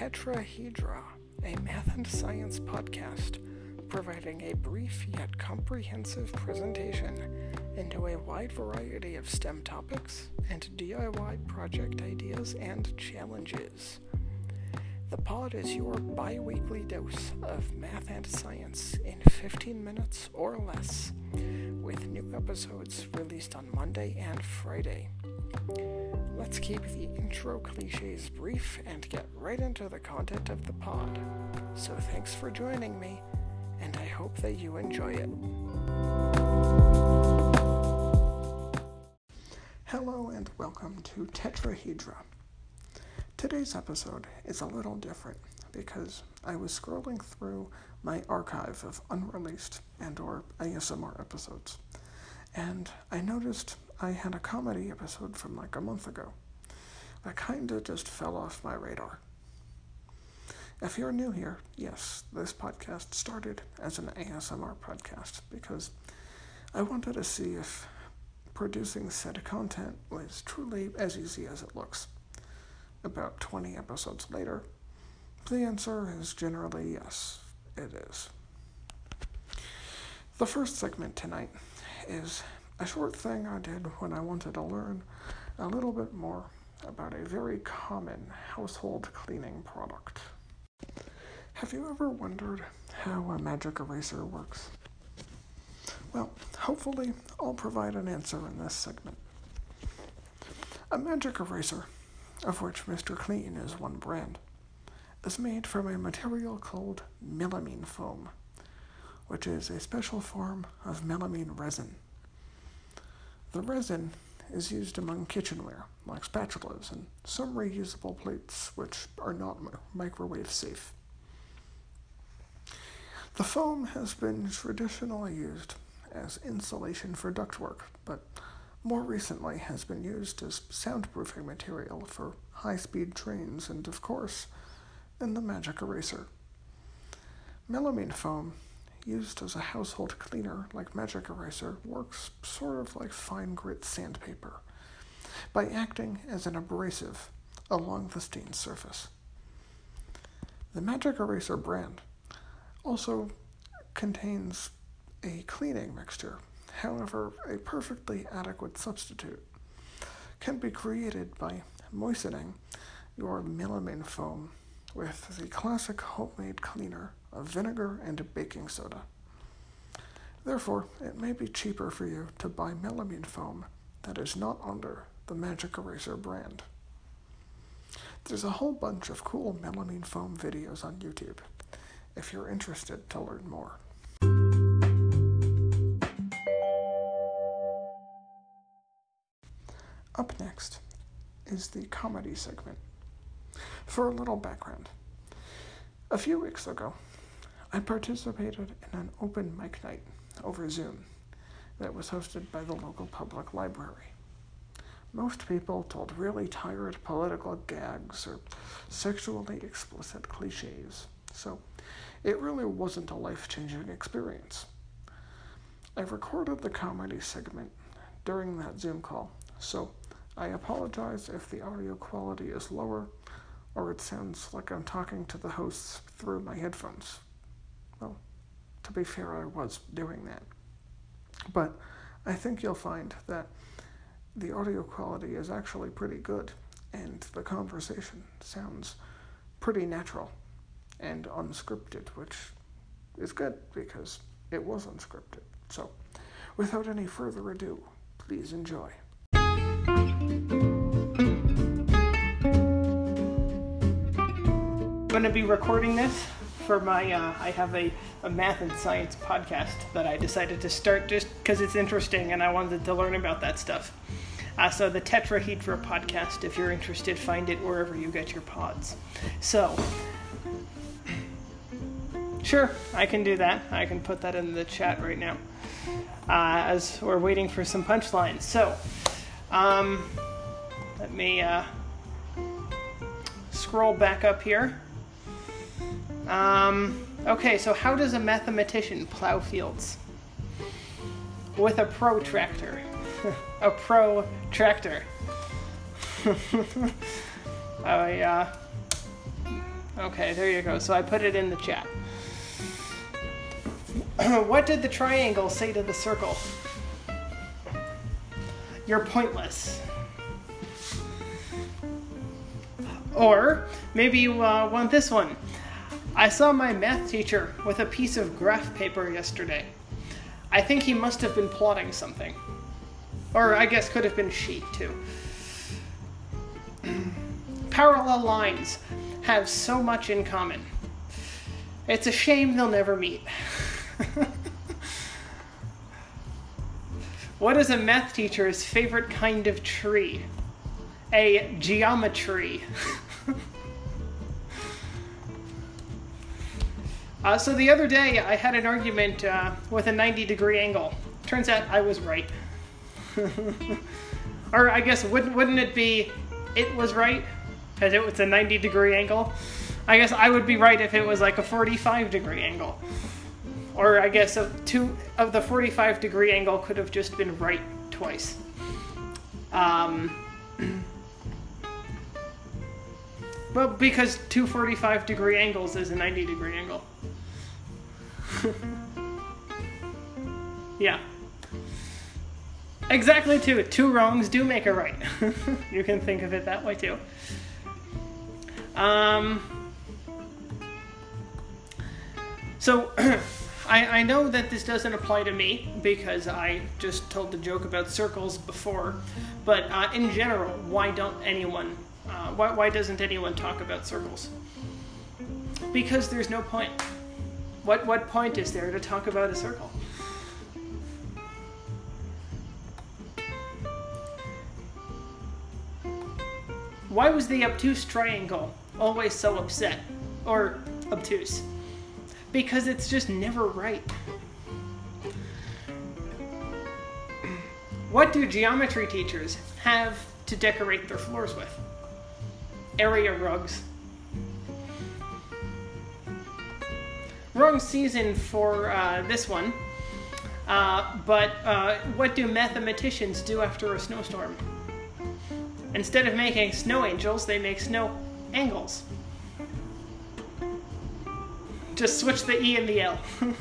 Tetrahedra, a math and science podcast providing a brief yet comprehensive presentation into a wide variety of STEM topics and DIY project ideas and challenges. The pod is your bi weekly dose of math and science in 15 minutes or less, with new episodes released on Monday and Friday. Let's keep the intro cliches brief and get right into the content of the pod. So thanks for joining me, and I hope that you enjoy it. Hello and welcome to Tetrahedra. Today's episode is a little different because I was scrolling through my archive of unreleased and or ASMR episodes and I noticed I had a comedy episode from like a month ago that kinda just fell off my radar. If you're new here, yes, this podcast started as an ASMR podcast because I wanted to see if producing said content was truly as easy as it looks. About 20 episodes later, the answer is generally yes, it is. The first segment tonight is a short thing I did when I wanted to learn a little bit more about a very common household cleaning product. Have you ever wondered how a magic eraser works? Well, hopefully, I'll provide an answer in this segment. A magic eraser, of which Mr. Clean is one brand, is made from a material called melamine foam, which is a special form of melamine resin. The resin is used among kitchenware, like spatulas and some reusable plates, which are not microwave safe. The foam has been traditionally used as insulation for ductwork, but more recently has been used as soundproofing material for high speed trains and, of course, in the magic eraser. Melamine foam used as a household cleaner like magic eraser works sort of like fine grit sandpaper by acting as an abrasive along the stained surface. The magic eraser brand also contains a cleaning mixture. However, a perfectly adequate substitute can be created by moistening your melamine foam with the classic homemade cleaner of vinegar and baking soda. Therefore, it may be cheaper for you to buy melamine foam that is not under the Magic Eraser brand. There's a whole bunch of cool melamine foam videos on YouTube if you're interested to learn more. Up next is the comedy segment. For a little background, a few weeks ago, I participated in an open mic night over Zoom that was hosted by the local public library. Most people told really tired political gags or sexually explicit cliches, so it really wasn't a life changing experience. I recorded the comedy segment during that Zoom call, so I apologize if the audio quality is lower or it sounds like I'm talking to the hosts through my headphones. Well, to be fair, I was doing that. But I think you'll find that the audio quality is actually pretty good, and the conversation sounds pretty natural and unscripted, which is good because it was unscripted. So, without any further ado, please enjoy. I'm going to be recording this for my. Uh, I have a, a math and science podcast that I decided to start just because it's interesting and I wanted to learn about that stuff. Uh, so the Tetrahedra podcast, if you're interested, find it wherever you get your pods. So, sure, I can do that. I can put that in the chat right now uh, as we're waiting for some punchlines. So, um, let me uh, scroll back up here. Um, okay, so how does a mathematician plow fields? With a protractor. a protractor. I, uh, Okay, there you go. So I put it in the chat. what did the triangle say to the circle? You're pointless. Or maybe you uh, want this one. I saw my math teacher with a piece of graph paper yesterday. I think he must have been plotting something. Or I guess could have been she, too. Parallel lines have so much in common. It's a shame they'll never meet. what is a math teacher's favorite kind of tree? A geometry. uh, so the other day, I had an argument uh, with a 90 degree angle. Turns out I was right. or I guess, wouldn't, wouldn't it be it was right? Because it was a 90 degree angle? I guess I would be right if it was like a 45 degree angle. Or I guess two of the 45 degree angle could have just been right twice. Um, well, because two 45 degree angles is a 90 degree angle. yeah. Exactly two. Two wrongs do make a right. you can think of it that way too. Um, so I, I know that this doesn't apply to me because I just told the joke about circles before, but uh, in general, why don't anyone, uh, why, why doesn't anyone talk about circles? Because there's no point. What, what point is there to talk about a circle? Why was the obtuse triangle always so upset? Or obtuse? Because it's just never right. What do geometry teachers have to decorate their floors with? Area rugs. Wrong season for uh, this one. Uh, but uh, what do mathematicians do after a snowstorm? Instead of making snow angels, they make snow angles. Just switch the E and the L.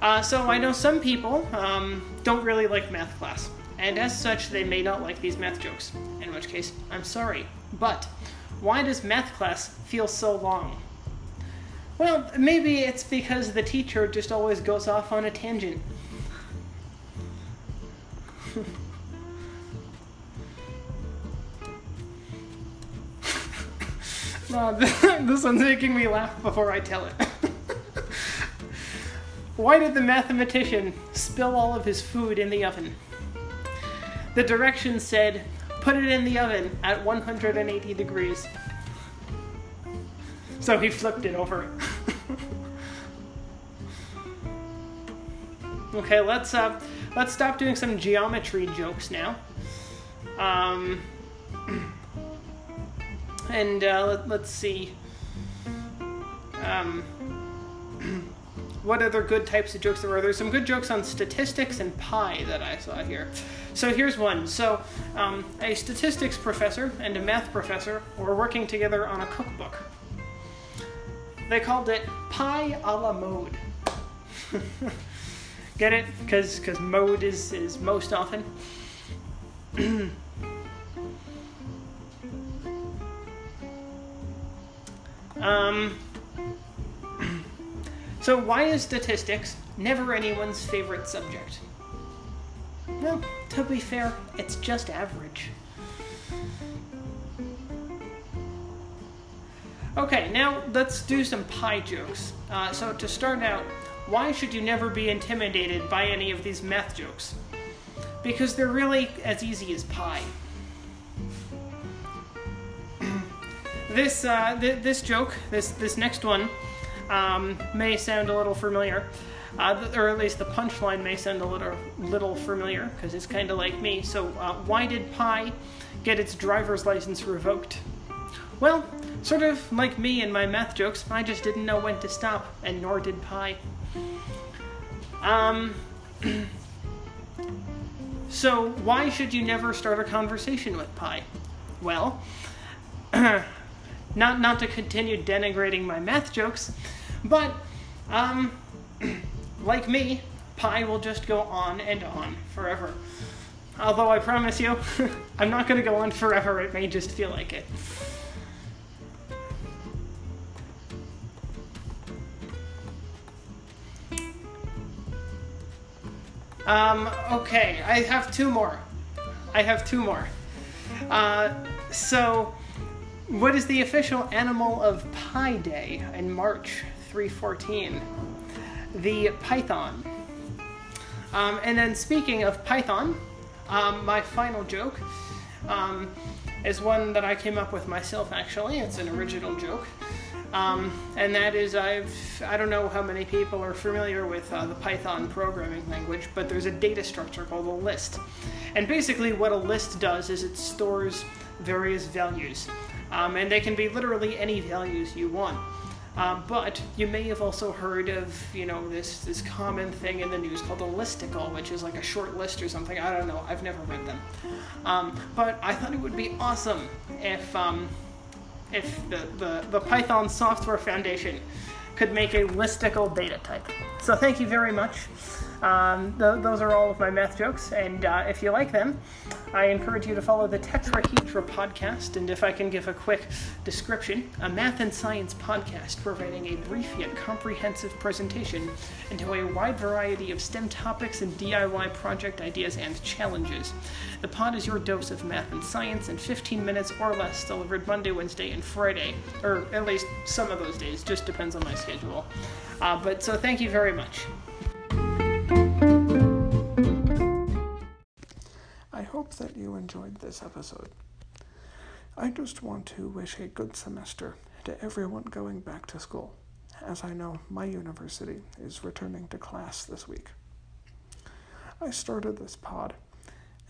uh, so I know some people um, don't really like math class, and as such, they may not like these math jokes. In which case, I'm sorry. But why does math class feel so long? Well, maybe it's because the teacher just always goes off on a tangent. No, this one's making me laugh before I tell it. Why did the mathematician spill all of his food in the oven? The directions said, put it in the oven at 180 degrees. So he flipped it over. Okay, let's uh, let's stop doing some geometry jokes now. Um, and uh, let, us see. Um, what other good types of jokes there were? There's some good jokes on statistics and pi that I saw here. So here's one. So um, a statistics professor and a math professor were working together on a cookbook. They called it Pi a la Mode. Get it? Because because mode is is most often. Um, so, why is statistics never anyone's favorite subject? Well, to be fair, it's just average. Okay, now let's do some pie jokes. Uh, so, to start out, why should you never be intimidated by any of these math jokes? Because they're really as easy as pi. this uh, th- this joke, this this next one, um, may sound a little familiar, uh, or at least the punchline may sound a little little familiar because it's kind of like me. So, uh, why did Pi get its driver's license revoked? Well, sort of like me and my math jokes, I just didn't know when to stop, and nor did Pi. Um. so, why should you never start a conversation with Pi? Well, not not to continue denigrating my math jokes, but um, like me, pi will just go on and on forever. Although I promise you, I'm not going to go on forever. It may just feel like it. Um, okay, I have two more. I have two more. Uh, so, what is the official animal of Pi Day in March 314? The python. Um, and then, speaking of python, um, my final joke um, is one that I came up with myself, actually. It's an original joke. Um, and that is I've I don't know how many people are familiar with uh, the Python programming language, but there's a data structure called a list, and basically what a list does is it stores various values, um, and they can be literally any values you want. Uh, but you may have also heard of, you know, this this common thing in the news called a listicle, which is like a short list or something. I don't know. I've never read them. Um, but I thought it would be awesome if um, if the, the, the Python Software Foundation could make a listicle data type. So thank you very much. Um, th- those are all of my math jokes, and uh, if you like them, I encourage you to follow the Tetrahedra podcast. And if I can give a quick description, a math and science podcast providing a brief yet comprehensive presentation into a wide variety of STEM topics and DIY project ideas and challenges. The pod is your dose of math and science in 15 minutes or less, delivered Monday, Wednesday, and Friday, or at least some of those days, just depends on my schedule. Uh, but so thank you very much. Hope that you enjoyed this episode. I just want to wish a good semester to everyone going back to school, as I know my university is returning to class this week. I started this pod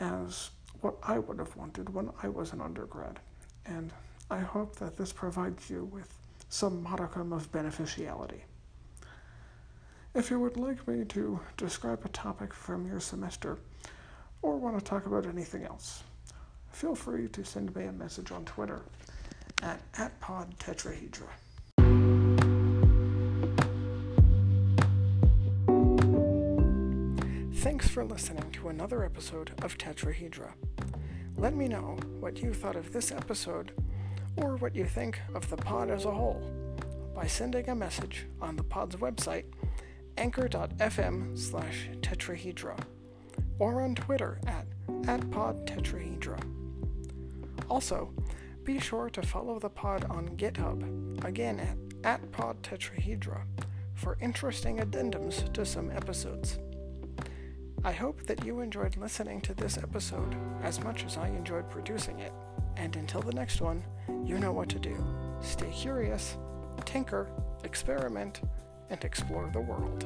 as what I would have wanted when I was an undergrad, and I hope that this provides you with some modicum of beneficiality. If you would like me to describe a topic from your semester, or want to talk about anything else, feel free to send me a message on Twitter at, at podtetrahedra. Thanks for listening to another episode of Tetrahedra. Let me know what you thought of this episode or what you think of the pod as a whole by sending a message on the pod's website, anchor.fm slash tetrahedra, or on Twitter at, at podtetrahedra. Also, be sure to follow the pod on GitHub, again at, at podtetrahedra, for interesting addendums to some episodes. I hope that you enjoyed listening to this episode as much as I enjoyed producing it. And until the next one, you know what to do. Stay curious, tinker, experiment, and explore the world.